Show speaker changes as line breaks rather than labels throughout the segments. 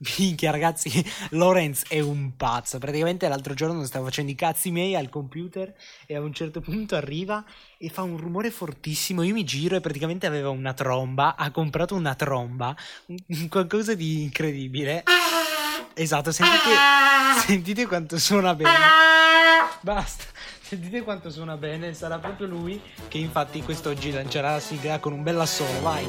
Minchia ragazzi, Lorenz è un pazzo. Praticamente l'altro giorno stavo facendo i cazzi miei al computer e a un certo punto arriva e fa un rumore fortissimo. Io mi giro e praticamente aveva una tromba. Ha comprato una tromba, qualcosa di incredibile. Esatto, sentite, sentite quanto suona bene. Basta. Sentite quanto suona bene, sarà proprio lui che infatti quest'oggi lancerà la sigla con un bel assolo, vai.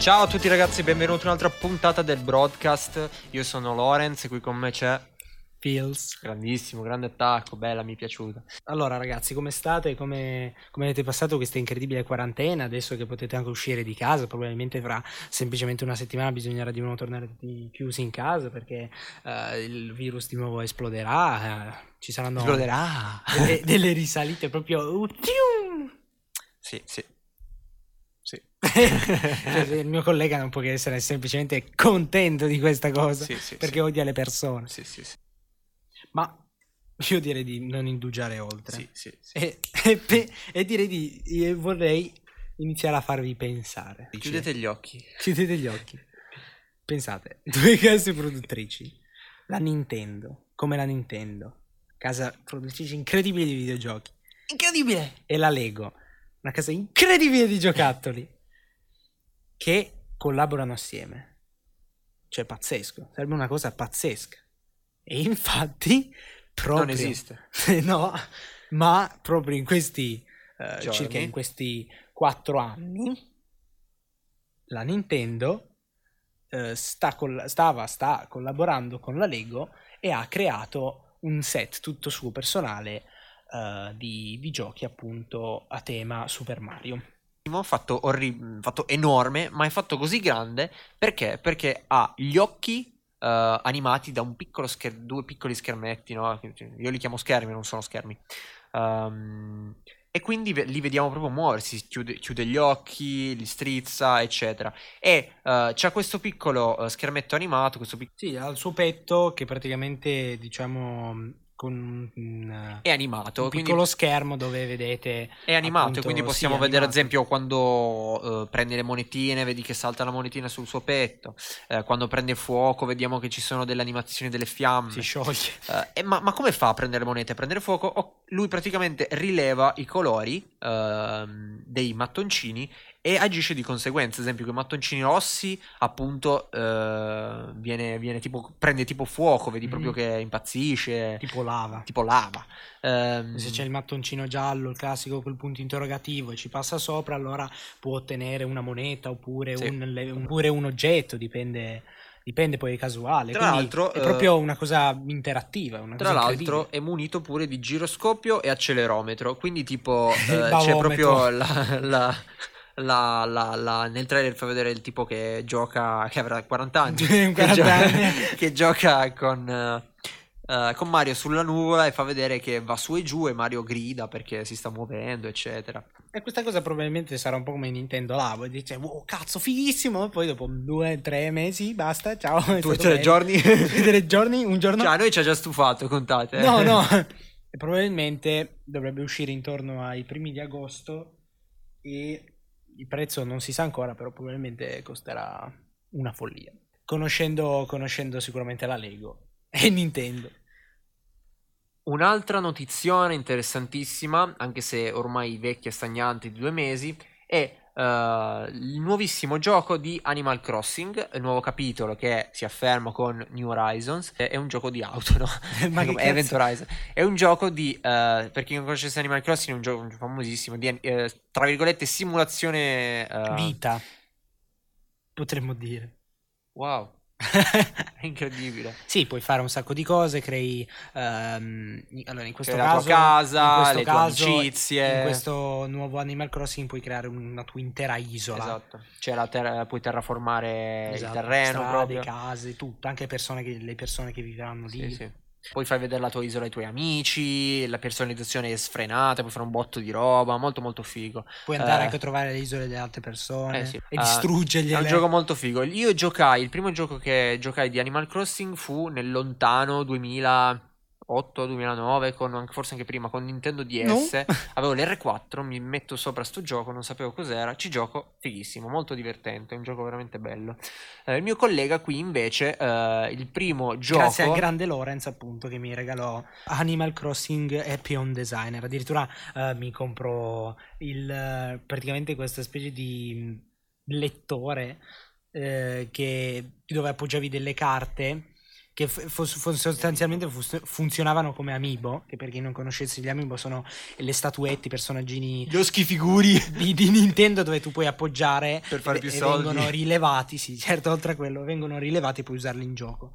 Ciao a tutti ragazzi, benvenuti a un'altra puntata del broadcast. Io sono Lorenz e qui con me c'è
Feels.
grandissimo, grande attacco, bella, mi è piaciuta.
Allora ragazzi, come state? Come, come avete passato questa incredibile quarantena? Adesso che potete anche uscire di casa, probabilmente fra semplicemente una settimana bisognerà di nuovo tornare tutti chiusi in casa perché eh, il virus di nuovo esploderà, eh, ci saranno
Esploderà.
delle, delle risalite proprio... uh!
Sì, sì.
Cioè, il mio collega non può che essere semplicemente contento di questa cosa
Sì, sì,
perché
sì.
odia le persone. Ma io direi di non indugiare oltre. E, e pe- e direi di vorrei iniziare a farvi pensare.
Chiudete gli occhi.
Chiudete gli occhi. Pensate, due case produttrici, la Nintendo, come la Nintendo, casa produttrice incredibile di videogiochi, incredibile, e la Lego, una casa incredibile di giocattoli, che collaborano assieme. Cioè, pazzesco, sarebbe una cosa pazzesca. E infatti, proprio...
Non esiste.
no, ma proprio in questi, eh, circa in questi quattro anni, la Nintendo eh, sta col- stava, sta collaborando con la Lego e ha creato un set tutto suo personale eh, di, di giochi appunto a tema Super Mario.
Fatto, orri- fatto enorme, ma è fatto così grande perché? Perché ha gli occhi eh, animati da un piccolo scher- due piccoli schermetti, no? Io li chiamo schermi, non sono schermi. Ehm, e quindi ve- li vediamo proprio muoversi, chiude, chiude gli occhi, li strizza, eccetera. E eh, c'ha questo piccolo eh, schermetto animato, questo pic-
Sì, ha il suo petto che praticamente diciamo con un,
è animato,
un
quindi
piccolo schermo dove vedete
È animato,
appunto,
quindi
sì,
possiamo vedere ad esempio quando eh, prende le monetine, vedi che salta la monetina sul suo petto, eh, quando prende fuoco vediamo che ci sono delle animazioni delle fiamme.
si scioglie.
Eh, e ma, ma come fa a prendere monete? A prendere fuoco? O- lui praticamente rileva i colori ehm, dei mattoncini e agisce di conseguenza. Ad esempio, con i mattoncini rossi, appunto, eh, viene, viene tipo, prende tipo fuoco, vedi proprio
Mhm.
che impazzisce,
tipo lava.
tipo lava. Ehm,
Se c'è il mattoncino giallo, il classico col punto interrogativo, e ci passa sopra, allora può ottenere una moneta oppure,
Sì.
un, oppure un oggetto, dipende, dipende poi è casuale.
Tra l'altro,
è
eh,
proprio una cosa interattiva. Una
Tra
cosa
l'altro è munito pure di giroscopio e accelerometro, quindi tipo eh, c'è proprio la, la- la- la- la- nel trailer fa vedere il tipo che gioca, che avrà 40 anni,
Un
che,
40
gioca,
anni.
che gioca con, eh, con Mario sulla nuvola e fa vedere che va su e giù e Mario grida perché si sta muovendo, eccetera.
E questa cosa probabilmente sarà un po' come Nintendo Labo, dice, wow, cazzo, fighissimo, e poi dopo due, tre mesi, basta, ciao.
Due tre
bello.
giorni?
Due giorni, un giorno...
Cioè, noi ci ha già stufato, contate.
No, no. Probabilmente dovrebbe uscire intorno ai primi di agosto e il prezzo non si sa ancora, però probabilmente costerà una follia. Conoscendo, conoscendo sicuramente la Lego e Nintendo.
Un'altra notizione interessantissima, anche se ormai vecchia e stagnante di due mesi, è eh, il nuovissimo gioco di Animal Crossing, il nuovo capitolo che si afferma con New Horizons. È un gioco di auto, no?
Ma che
Event? Horizon. È un gioco di, eh, per chi non conoscesse Animal Crossing, è un gioco famosissimo di, eh, tra virgolette, simulazione... eh,
Vita, potremmo dire.
Wow, incredibile.
Sì, puoi fare un sacco di cose, crei... in- allora, in questo
Crei la
caso...
tua casa,
in questo
le
caso,
amicizie.
In questo nuovo Animal Crossing puoi creare una tua intera isola.
Esatto. La ter- puoi terraformare
Esatto,
il terreno
strade,
proprio.
case, tutto, anche persone che- le persone che vivranno lì.
Sì, sì. Puoi far vedere la tua isola ai tuoi amici, la personalizzazione è sfrenata, puoi fare un botto di roba, molto molto figo.
Puoi andare
Eh.
anche a trovare le isole delle altre persone
Eh sì.
e
Ah,
distruggergliele.
È un gioco molto figo. Io giocai, il primo gioco che giocai di Animal Crossing fu nel lontano 2008-2009, con anche- forse anche prima, con Nintendo DS.
No?
Avevo l'R4, mi metto sopra sto gioco, non sapevo cos'era, ci gioco, fighissimo, molto divertente, è un gioco veramente bello. Eh, il mio collega qui invece, eh, il primo gioco...
Grazie al grande Lorenz, appunto, che mi regalò Animal Crossing Happy Home Designer. Addirittura eh, mi comprò il, eh, praticamente questa specie di mh, lettore eh, che, dove appoggiavi delle carte che f- fos- fos- sostanzialmente fus- funzionavano come amiibo, che per chi non conoscesse gli amiibo sono le statuette, i personaggini
Gli oschifiguri.
di, di Nintendo dove tu puoi appoggiare
Per fare
e-
più soldi.
vengono rilevati, sì, certo, oltre a quello, vengono rilevati e puoi usarli in gioco.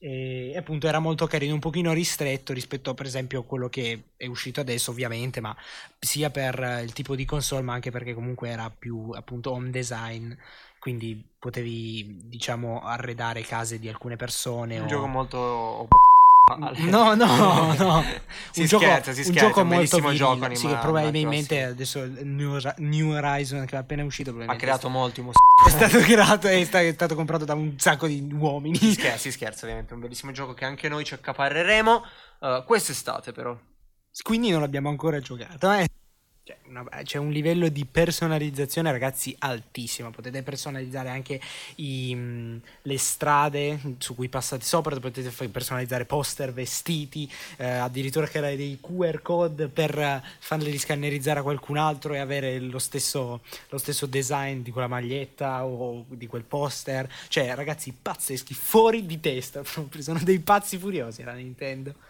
E appunto era molto carino, un pochino ristretto rispetto per esempio a quello che è uscito adesso, ovviamente, ma sia per il tipo di console, ma anche perché comunque era più appunto home design, quindi potevi diciamo arredare case di alcune persone.
Un
o-
gioco molto...
No, no, no.
Si
un gioco,
scherza, si
un
scherza,
gioco
è un
molto
gioco
sì,
Animal-
che probabilmente adesso New, New Horizon che è appena uscito
Ha creato molti mos-
è stato creato e è sta- è stato comprato da un sacco di uomini.
Si scherza, si scherza ovviamente, un bellissimo gioco che anche noi ci accaparreremo uh, quest'estate però.
Quindi non l'abbiamo ancora giocato, eh. Cioè, c'è un livello di personalizzazione, ragazzi, altissimo. Potete personalizzare anche i, mh, le strade su cui passate sopra, potete personalizzare poster, vestiti, eh, addirittura creare dei QR code per eh, farli riscannerizzare a qualcun altro e avere lo stesso, lo stesso design di quella maglietta o di quel poster. Cioè, ragazzi, pazzeschi, fuori di testa. Sono dei pazzi furiosi la Nintendo.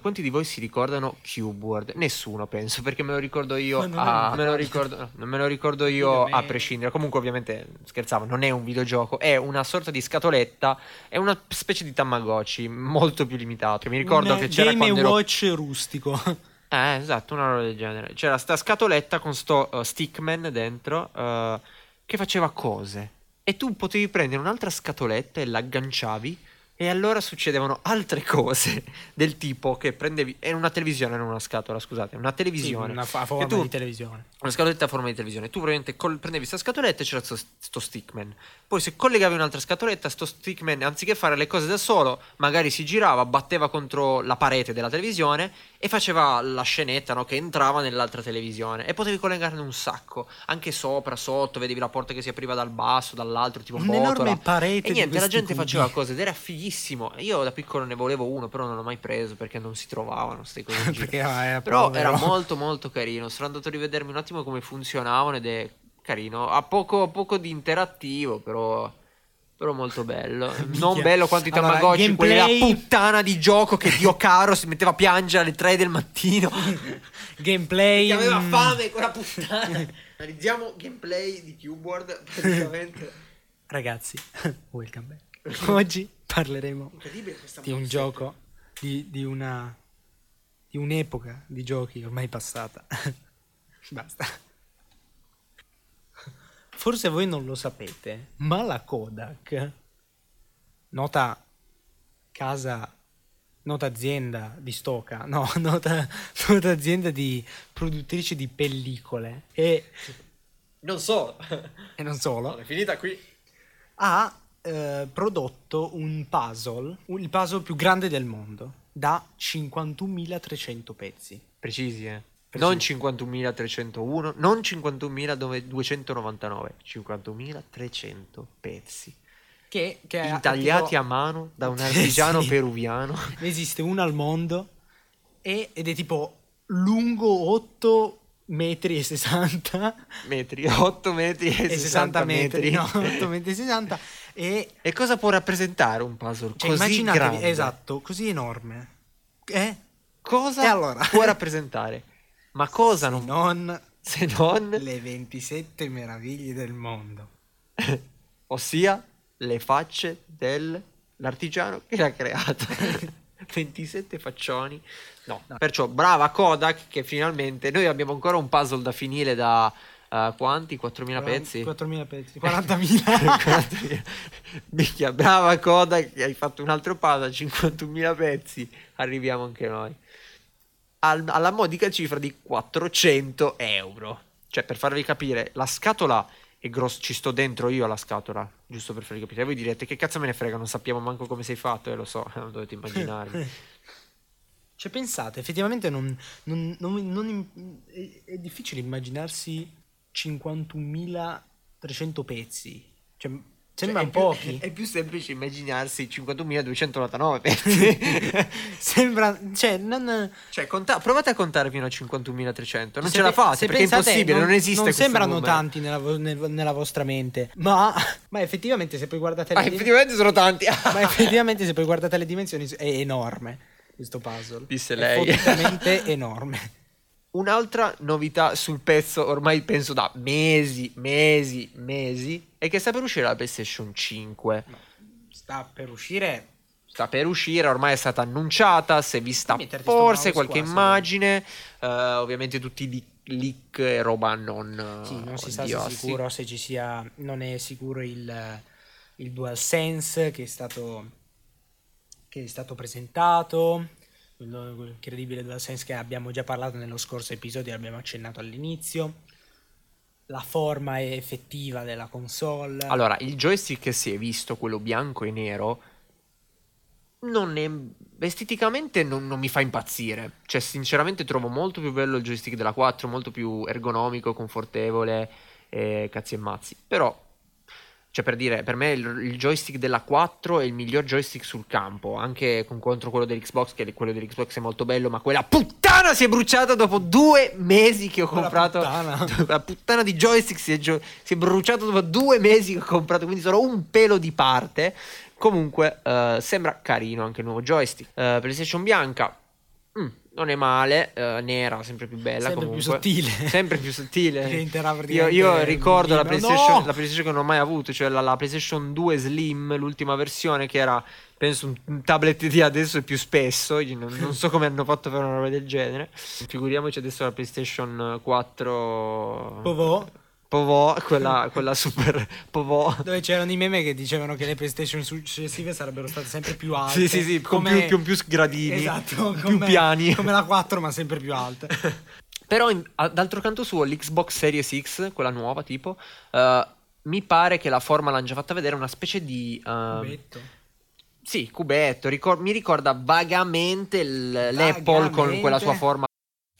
Quanti di voi si ricordano Cube World? Nessuno penso, perché me lo ricordo io a, me lo ricordo, no, me lo ricordo io a prescindere. Comunque ovviamente scherzavo, non è un videogioco, è una sorta di scatoletta, è una specie di Tamagotchi molto più limitato. Mi ricordo
Un
che c'era
Game
quando ero
Watch rustico.
Eh, esatto, una roba del genere. C'era sta scatoletta con sto uh, stickman dentro uh, che faceva cose. E tu potevi prendere un'altra scatoletta e l'agganciavi e allora succedevano altre cose del tipo che prendevi... È una televisione, non una scatola, scusate, una televisione.
una fa- forma
tu-
di televisione.
una scatoletta a forma di televisione. Tu probabilmente col- prendevi questa scatoletta e c'era sto, sto stickman. Poi se collegavi un'altra scatoletta, sto stickman, anziché fare le cose da solo, magari si girava, batteva contro la parete della televisione e faceva la scenetta no, che entrava nell'altra televisione. E potevi collegarne un sacco. Anche sopra, sotto, vedevi la porta che si apriva dal basso, dall'altro, tipo
Un'enorme
botola.
parete
E niente, la gente
cubi.
faceva cose ed era fighissimo. Io da piccolo ne volevo uno, però non l'ho mai preso perché non si trovavano queste cose.
Perché ah,
Però
povero.
era molto molto carino. Sono andato a rivedermi un attimo come funzionavano ed è carino. Ha poco, poco di interattivo, però, però molto bello. Non bello quanto i
Allora,
Tamagotchi, della
gameplay-
puttana di gioco che Dio caro si metteva a piangere alle 3 del mattino.
Gameplay.
Che aveva
mm,
fame quella puttana. Analizziamo gameplay di Cubeboard praticamente.
Ragazzi, welcome back. Oggi parleremo di un gioco, di, di una. di un'epoca di giochi ormai passata. Basta. Forse voi non lo sapete, ma la Kodak, nota casa, nota azienda di Stoca, no, nota, nota azienda di produttrice di pellicole e,
Non so.
e non solo,
è finita qui.
ha eh, prodotto un puzzle, il puzzle più grande del mondo, da 51.300 pezzi.
Precisi, eh.
Precisi.
Non 51.301, non 51.299, 51.300 pezzi.
Che, che
Intagliati
tipo-
a mano da un artigiano
Sì.
peruviano.
Ne esiste uno al mondo e- ed è tipo lungo 8 metri e 60
Metri, 8 metri e,
e 60 metri, no, 8 metri e 60 e
E cosa può rappresentare un puzzle
cioè,
così grande?
esatto, così enorme. Eh?
Cosa
allora?
può rappresentare? Ma cosa non...
Non
Se non...
le 27 meraviglie del mondo.
Ossia le facce dell'artigiano che l'ha creato. 27 faccioni. No. Perciò brava Kodak che finalmente... Noi abbiamo ancora un puzzle da finire da... eh, quanti? 4.000 pezzi?
4.000 pezzi, 40.000.
40.000. Minchia, brava Kodak hai fatto un altro puzzle, 51.000 pezzi. Arriviamo anche noi. Al- alla modica cifra di 400 euro. Cioè, per farvi capire, la scatola è grossa. Ci sto dentro io alla scatola, giusto per farvi capire. Voi direte, che cazzo me ne frega, non sappiamo manco come sei fatto, e lo so, non dovete immaginarvi.
Cioè, pensate, effettivamente non, non- non- è, è difficile immaginarsi 51.300 pezzi. Cioè, sembrano
Cioè, è più-
pochi.
È più semplice immaginarsi 51.299 pezzi.
Sembra, cioè, non,
cioè, conta- provate a contare fino a 51.300. Non
se
ce la fate perché è impossibile, non, esiste
Non sembrano
numero.
tanti nella, nel- nella vostra mente, ma, ma effettivamente se poi guardate
Ah,
le,
effettivamente sono tanti.
ma effettivamente se poi guardate le dimensioni è enorme questo puzzle.
Disse
È
lei.
fottutamente enorme.
Un'altra novità sul pezzo, ormai penso da mesi, mesi, mesi, è che sta per uscire la PlayStation 5.
Sta per uscire
Sta per uscire, ormai è stata annunciata, si è vista forse qualche
qua, se
immagine, eh, ovviamente tutti i leak e roba non...
Sì, non si sa
oddio,
se
sì.
sicuro se ci sia, non è sicuro il, il DualSense che è stato, che è stato presentato, quello- quel incredibile DualSense che abbiamo già parlato nello scorso episodio, abbiamo accennato all'inizio, la forma effettiva della console.
Allora, il joystick si è visto, quello bianco e nero, non è esteticamente non, non mi fa impazzire. Cioè, sinceramente trovo molto più bello il joystick della 4, molto più ergonomico, confortevole, e cazzi e mazzi. Però, cioè, per dire, per me il, il joystick della 4 è il miglior joystick sul campo, anche con contro quello dell'Xbox, che quello dell'Xbox è molto bello, ma quella puttana si è bruciata dopo due mesi che ho
Quella
comprato.
puttana.
La puttana di joystick si è, gio- si è bruciato dopo due mesi che ho comprato, quindi sono un pelo di parte. Comunque, eh, sembra carino anche il nuovo joystick. Eh, PlayStation bianca, non è male. eh, nera, sempre più bella.
Sempre più
comunque.
sottile.
Sempre più sottile. Io, io ricordo la. PlayStation,
No!
la PlayStation che non ho mai avuto, cioè la, la PlayStation 2 Slim, l'ultima versione che era, penso, un, tablet di adesso è più spesso. Non, non so come hanno fatto per una roba del genere. Figuriamoci adesso la PlayStation 4.
Povò,
Povò, quella, quella super Povò.
dove c'erano i meme che dicevano che le PlayStation successive sarebbero state sempre più alte.
Sì, sì, sì, con più, con più gradini,
Esatto,
più
come-
piani.
Come la 4, ma sempre più alte.
Però in- d'altro canto suo l'Xbox Series X, quella nuova tipo, eh, mi pare che la forma l'hanno già fatta vedere una specie di... ehm,
Cubetto.
sì, cubetto, ricor- mi ricorda vagamente il- l'Apple con quella sua forma.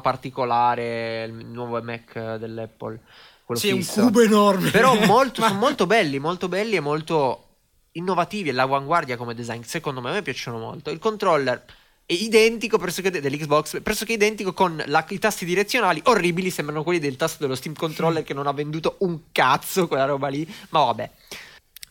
Particolare, il nuovo Mac dell'Apple. Quello
Sì, un
fisso.
cubo enorme.
Però molto,
Ma-
sono molto belli, molto belli e molto innovativi. All'avanguardia come design, secondo me, a me piacciono molto. Il controller è identico pressoché de- dell'Xbox, pressoché identico con la- i tasti direzionali orribili, sembrano quelli del tasto dello Steam Controller che non ha venduto un cazzo quella roba lì, ma vabbè.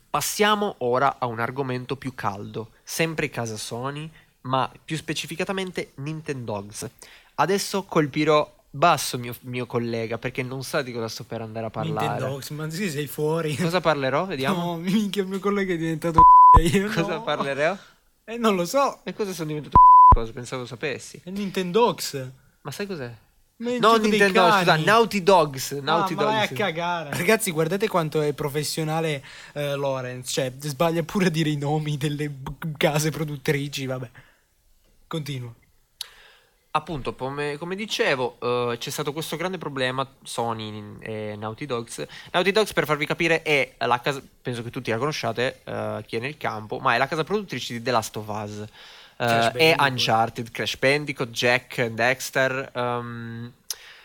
Passiamo ora a un argomento più caldo, sempre casa Sony, ma più specificatamente Nintendogs. Adesso colpirò basso mio, mio collega perché non sa di cosa sto per andare a parlare.
Nintendox, ma sì, sei fuori.
Cosa parlerò? Vediamo.
No, minchia, il mio collega è diventato io
Cosa
no.
parlerò?
Eh, non lo so.
E cosa sono diventato cosa? Pensavo lo sapessi.
È Nintendox.
Ma sai cos'è?
Ma
No,
dei
Nintendo, scusa, Naughty Dogs.
Ah,
Naughty
ma vai a
Dogs.
cagare. Ragazzi, guardate quanto è professionale eh, Lorenz. Cioè, sbaglia pure a dire i nomi delle b- case produttrici. Vabbè. Continua.
Appunto, come, come dicevo, eh, c'è stato questo grande problema Sony e Naughty Dogs. Naughty Dogs, per farvi capire, è la casa, penso che tutti la conosciate, eh, chi è nel campo, ma è la casa produttrice di The Last of Us. Eh,
Crash
e. Uncharted, Crash Bandicoot, Jack, Dexter, um,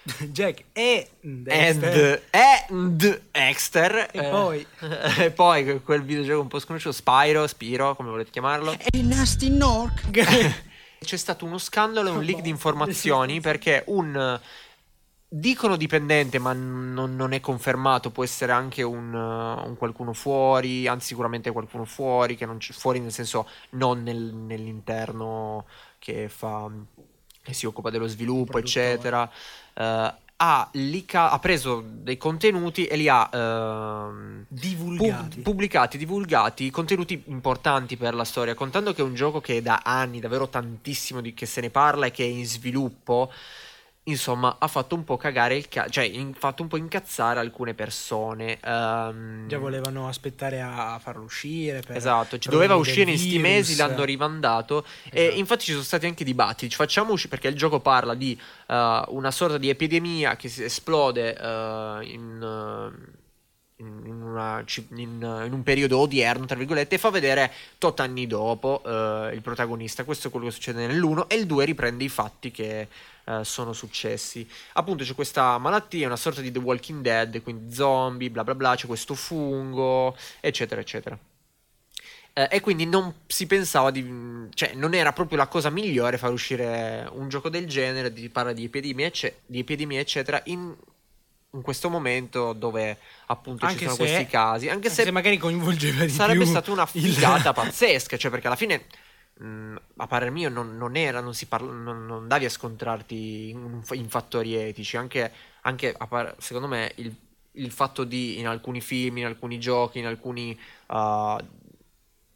Jack e Dexter.
and, and Dexter.
E
eh,
poi?
e poi quel videogioco un po' sconosciuto, Spyro, Spiro, come volete chiamarlo.
nasty Nork.
C'è stato uno scandalo e un leak di informazioni perché un dicono dipendente, ma non, non è confermato. Può essere anche un, uh, un qualcuno fuori, anzi, sicuramente qualcuno fuori, che non c'è fuori nel senso non nel- nell'interno che fa che si occupa dello sviluppo, eccetera. eh, ha, leaka- ha preso dei contenuti e li ha ehm,
Divulgati.
Pub- pubblicati, divulgati, contenuti importanti per la storia, contando che è un gioco che è da anni, davvero tantissimo di che se ne parla e che è in sviluppo, insomma, ha fatto un po' cagare il cazzo, cioè in- fatto un po' incazzare alcune persone. ehm,
Già volevano aspettare a farlo uscire.
Esatto, ci
problemi
doveva uscire in sti mesi, l'hanno rimandato e
Esatto.
infatti ci sono stati anche dibattiti, facciamo uscire perché il gioco parla di eh, una sorta di epidemia che si esplode eh, in, eh, in- una in- in un periodo odierno, tra virgolette, e fa vedere tot anni dopo eh, il protagonista. Questo è quello che succede nell'1 e il 2 riprende i fatti che eh, sono successi. Appunto c'è questa malattia, una sorta di The Walking Dead, quindi zombie, bla bla bla, c'è questo fungo, eccetera, eccetera. Eh, e quindi non si pensava di. cioè, non era proprio la cosa migliore far uscire un gioco del genere, di parla di epidemie, ecce- di epidemie, eccetera, in, in questo momento dove appunto
Anche
ci sono
se-
questi casi. Anche
Anche se,
se,
magari coinvolgeva di
sarebbe
più
stata una
il-
figata pazzesca, cioè, perché alla fine. Mh, a parer mio non, non era, non si parla, non, non davi a scontrarti in, in fattori etici, anche, anche a par- secondo me il, il fatto di in alcuni film, in alcuni giochi, in alcuni uh,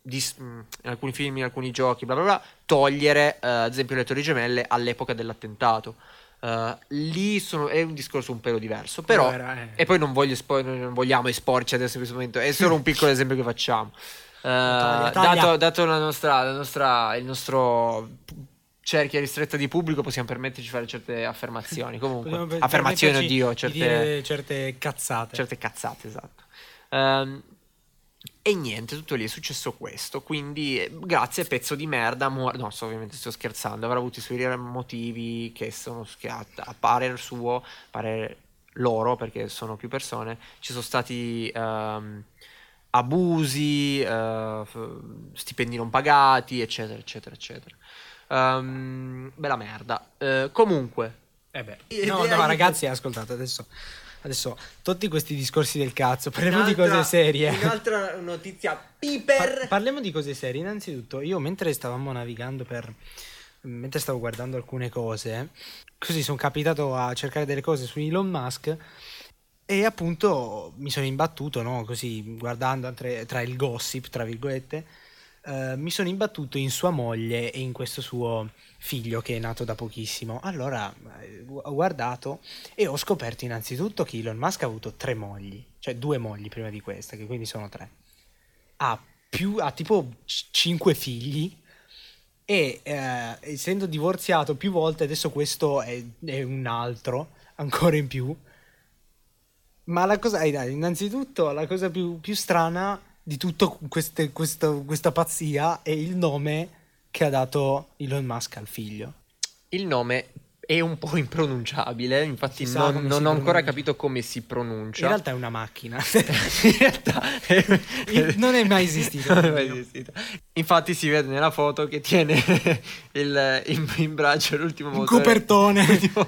dis- mh, in alcuni film, in alcuni giochi, bla bla bla, togliere eh, ad esempio le Torri Gemelle all'epoca dell'attentato. Eh, lì sono- è un discorso un pelo diverso, però
Era, eh.
e poi non, voglio non vogliamo esporci adesso in questo momento, è solo un piccolo esempio che facciamo. Eh,
Taglia, taglia.
dato dato la nostra, la nostra- il nostro cerchia ristretta di pubblico, possiamo permetterci di fare certe affermazioni. Comunque,
per-
affermazioni, oddio,
di
certe,
certe cazzate.
certe cazzate, esatto. Ehm, e niente, tutto lì è successo questo. Quindi, eh, grazie, pezzo di merda. muor- no, sto, ovviamente sto scherzando. Avrà avuto i suoi motivi che sono che a, a parer suo, a parer loro, perché sono più persone. Ci sono stati ehm, abusi, eh, stipendi non pagati, eccetera, eccetera, eccetera. Ehm, bella merda. Eh, comunque,
Eh beh. No, no,
che-
ragazzi, ascoltate adesso. Adesso, tutti questi discorsi del cazzo, parliamo di cose serie.
Un'altra notizia
Par-
piper.
parliamo di cose serie. Innanzitutto, io mentre stavamo navigando per. mentre stavo guardando alcune cose, così sono capitato a cercare delle cose su Elon Musk. E appunto mi sono imbattuto, no? Così guardando tra, tra il gossip, tra virgolette, eh, mi sono imbattuto in sua moglie e in questo suo figlio che è nato da pochissimo. Allora eh, ho guardato e ho scoperto innanzitutto che Elon Musk ha avuto tre mogli, cioè due mogli prima di questa, che quindi sono tre. Ha, più, ha tipo cinque figli e eh, essendo divorziato più volte, adesso questo è, è un altro, ancora in più. Ma la cosa, eh, dai, innanzitutto, la cosa più, più strana di tutta questa pazzia è il nome che ha dato Elon Musk al figlio.
Il nome è un po' impronunciabile, infatti non, non ho ancora
pronuncia.
capito come si pronuncia.
In realtà è una macchina.
In realtà è-
Non è mai esistito.
Non è mai esistito. Infatti si vede nella foto che tiene il- in, in braccio l'ultimo
Un
motore.
copertone.
L'ultimo,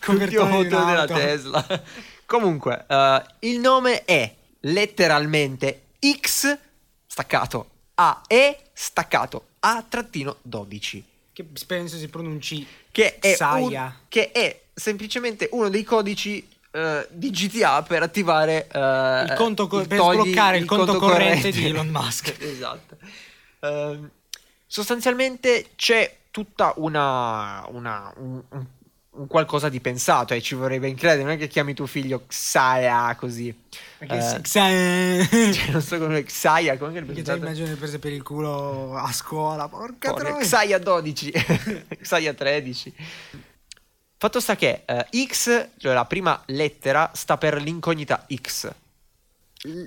Copertone
l'ultimo motore della. Tesla. Comunque, eh, il nome è letteralmente X staccato A E staccato A trattino 12.
Che penso si pronunci
che è, un- che è semplicemente uno dei codici eh, di GTA per attivare eh,
Il conto co- per
togli
sbloccare il conto corrente di Elon Musk.
esatto. Ehm, sostanzialmente c'è tutta una, una- un, un- un qualcosa di pensato e ci vorrei ben credere, non è che chiami tuo figlio Xaya così.
Perché
Eh,
si- Xa-
cioè, non so come Xaya, come che pensate?
immagino di prese per il culo a scuola, porca troia.
Xaya 12, Xaya 13. Fatto sta che eh, X, cioè la prima lettera, sta per l'incognita X.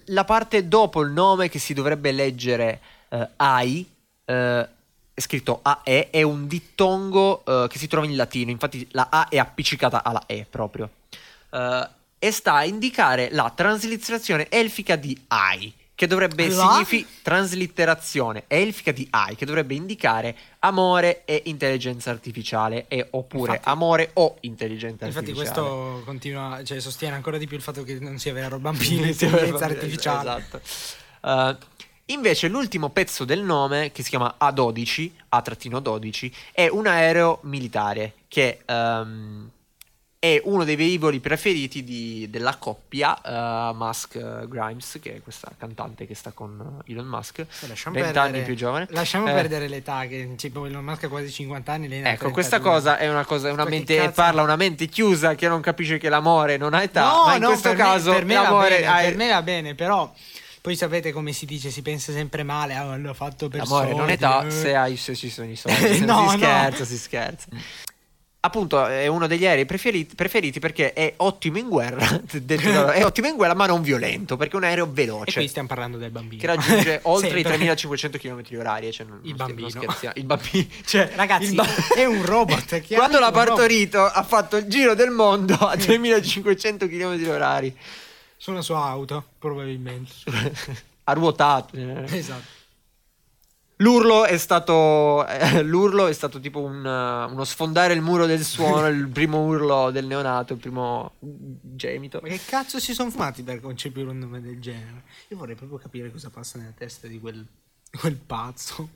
La parte dopo il nome che si dovrebbe leggere eh, AI, eh, è scritto AE, è un dittongo eh, che si trova in latino, infatti la A è appiccicata alla E proprio. Eh, e sta a indicare la traslitterazione elfica di AI, che dovrebbe significare traslitterazione elfica di AI, che dovrebbe indicare amore e intelligenza artificiale, e, oppure
Infatti-
amore o intelligenza
Infatti
artificiale.
questo continua, cioè sostiene ancora di più il fatto che non sia vero bambino, intelligenza artificiale.
Esatto. Eh, invece l'ultimo pezzo del nome, che si chiama A12, A-12, è un aereo militare che ehm, è uno dei velivoli preferiti di- della coppia eh, Musk-Grimes, che è questa cantante che sta con eh, Elon Musk,
Eh, Lasciamo
20
perdere,
anni più giovane.
Lasciamo
Eh,
perdere l'età, che tipo Elon Musk ha quasi 50 anni. Lei
Ecco, questa
32.
cosa è una cosa, è una
che
mente, parla una mente chiusa che non capisce che l'amore non ha età,
No,
ma in questo
me-
caso
per me,
l'amore
bene,
ha-
per me va bene, però poi sapete come si dice, si pensa sempre male, ah, l'ho fatto per
L'amore non
soldi,
è età
eh.
se, hai, se ci sono i soldi.
No, no.
si scherza, si scherza. Appunto, è uno degli aerei preferiti, preferiti perché è ottimo in guerra. da è ottimo in guerra, ma non violento. Perché è un aereo
E
veloce
qui stiamo parlando del bambino.
che raggiunge oltre i
Sempre.
3500 km orari. Cioè, non,
Il
non
bambino.
scher- non scherziamo. Il bambino. Cioè,
Ragazzi,
il ba-
è un robot.
Quando l'ha
un robot.
partorito, ha fatto il giro del mondo a 3500 km orari.
Su una sua auto, probabilmente.
ha ruotato.
esatto.
L'urlo è stato. eh, l'urlo è stato tipo un, eh, uno sfondare il muro del suono, il primo urlo del neonato, il primo gemito.
Ma che cazzo si sono fumati per concepire un nome del genere? Io vorrei proprio capire cosa passa nella testa di quel, quel pazzo.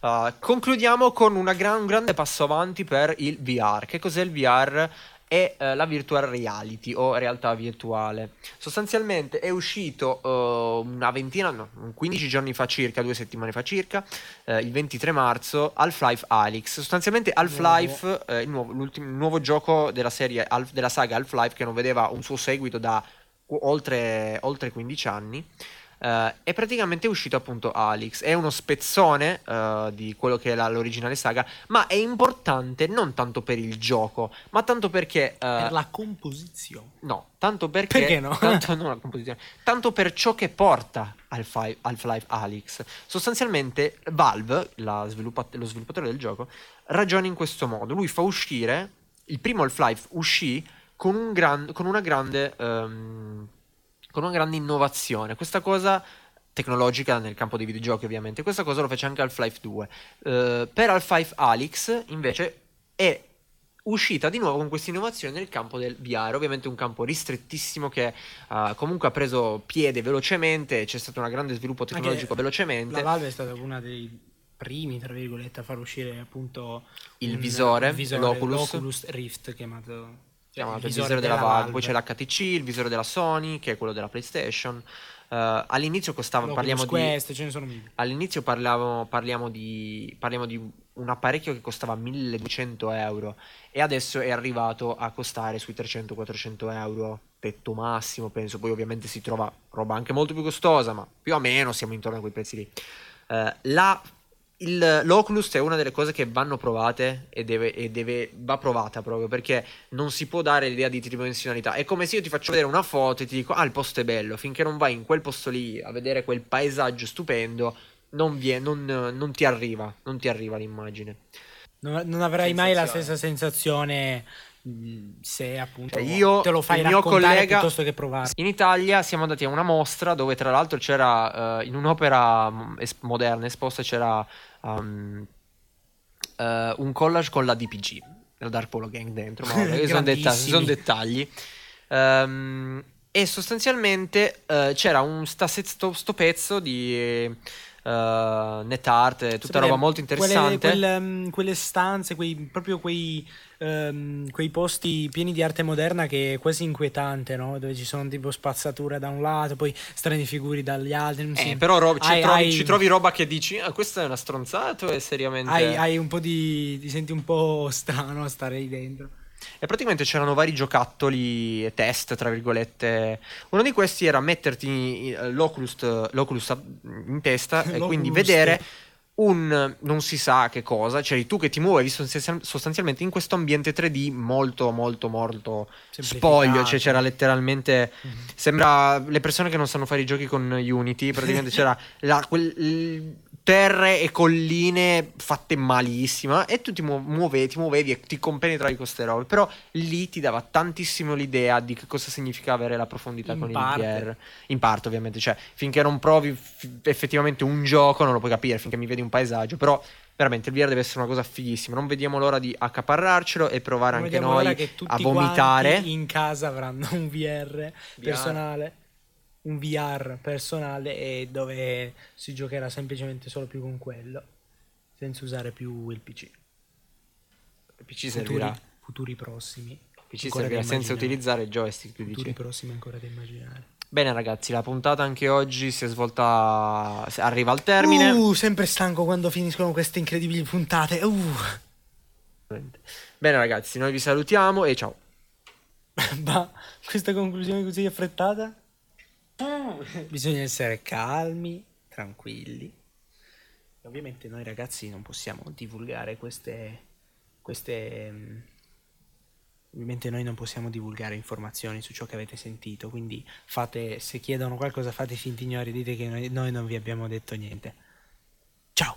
Uh, concludiamo con una gran- un grande passo avanti per il VR. Che cos'è il VR? È eh, la virtual reality o realtà virtuale. Sostanzialmente è uscito eh, una ventina, no, 15 giorni fa circa, due settimane fa circa, eh, il 23 marzo, Half-Life Alyx. Sostanzialmente Half-Life, eh, il, nuovo, nuovo gioco della serie Half- della saga Half-Life che non vedeva un suo seguito da oltre, oltre 15 anni. Eh, è praticamente uscito appunto Alex. È uno spezzone eh, di quello che è la- l'originale saga, ma è importante non tanto per il gioco, ma tanto perché. eh,
per la composizione.
No, tanto perché.
Perché no?
Tanto, non la composizione, tanto per ciò che porta Half-Life, Half-Life Alyx. Sostanzialmente, Valve, la sviluppa- lo sviluppatore del gioco, ragiona in questo modo. Lui fa uscire. Il primo Half-Life uscì con, un gran- con una grande. ehm, con una grande innovazione. Questa cosa tecnologica nel campo dei videogiochi, ovviamente. Questa cosa lo fece anche Half-Life 2. Eh, per Half-Life Alyx, invece, è uscita di nuovo con questa innovazione nel campo del VR, ovviamente un campo ristrettissimo che eh, comunque ha preso piede velocemente, c'è stato un grande sviluppo tecnologico
Anche
velocemente.
La Valve è stata una dei primi, tra virgolette, a far uscire appunto
Il
un-
visore,
un visore
l'Oculus.
l'Oculus Rift chiamato
chiamato il visore della Valve, poi c'è l'HTC, il visore della Sony, che è quello della PlayStation. Eh, all'inizio costava,
L'Oculus
parliamo di
Quest, mille.
All'inizio parliamo, parliamo, di, parliamo di un apparecchio che costava 1200 euro e adesso è arrivato a costare sui 300-400 euro, tetto massimo penso, poi ovviamente si trova roba anche molto più costosa, ma più o meno siamo intorno a quei prezzi lì. Eh, la- il- L'Oculus è una delle cose che vanno provate e, deve, e deve- va provata proprio perché non si può dare l'idea di tridimensionalità. È come se io ti faccio vedere una foto e ti dico: Ah, il posto è bello. Finché non vai in quel posto lì a vedere quel paesaggio stupendo, non, vie- non- non ti arriva, non ti arriva l'immagine.
Non, non avrai mai la stessa sensazione se appunto
Cioè, io-
te lo fai
il mio collega-
piuttosto che provare.
In Italia siamo andati a una mostra dove, tra l'altro, c'era eh, in un'opera mm, es- moderna esposta c'era um, eh, un collage con la DPG, la Dark Polo Gang dentro, ma sono, detta-
Grandissimi.
sono dettagli. Ehm, e sostanzialmente eh, c'era un sta, sto, sto pezzo di, uh, NetArt, tutta
Sapete,
roba molto
quelle-
interessante.
quelle, mm, quelle stanze, quei, proprio quei, ehm, quei posti pieni di arte moderna che è quasi inquietante, no? Dove ci sono tipo spazzatura da un lato, poi strani figuri dagli altri.
Eh,
si-
però ro- ci,
hai-
trovi,
hai-
ci trovi roba che dici, ah, questa è una stronzata è seriamente...
Hai, hai un po' di. ti senti un po' strano a stare lì dentro.
E praticamente c'erano vari giocattoli e test, tra virgolette. Uno di questi era metterti eh, l'Oculus, l'Oculus in testa e quindi vedere un non si sa che cosa, cioè tu che ti muovevi sostanzial- sostanzialmente in questo ambiente 3D molto molto molto spoglio, cioè c'era letteralmente sembra le persone che non sanno fare i giochi con Unity, praticamente c'era la, quel- terre e colline fatte malissimo e tu ti mu- muovevi, ti muovevi e ti compenetravi con queste robe, però lì ti dava tantissimo l'idea di che cosa significa avere la profondità
In
con
parte.
il VR. In parte ovviamente, cioè finché non provi f- effettivamente un gioco non lo puoi capire, finché mi vedi un paesaggio, però veramente il VR deve essere una cosa fighissima, non vediamo l'ora di accaparrarcelo e provare
Non
anche noi a vomitare.
in casa avranno un VR, personale, un VR personale e dove si giocherà semplicemente solo più con quello, senza usare più il PC.
Il PC
Futuri,
servirà,
futuri prossimi.
il PC servirà senza utilizzare il joystick, tu
Futuri
dici.
prossimi ancora da immaginare.
Bene ragazzi, la puntata anche oggi si è svolta, arriva al termine.
Uh, sempre stanco quando finiscono queste incredibili puntate. Uh.
Bene ragazzi, noi vi salutiamo e ciao.
Ma questa conclusione così affrettata? Bisogna essere calmi, tranquilli. E ovviamente noi ragazzi non possiamo divulgare queste... queste mm, ovviamente noi non possiamo divulgare informazioni su ciò che avete sentito, quindi fate, se chiedono qualcosa fate finti ignori, dite che noi, noi non vi abbiamo detto niente. Ciao!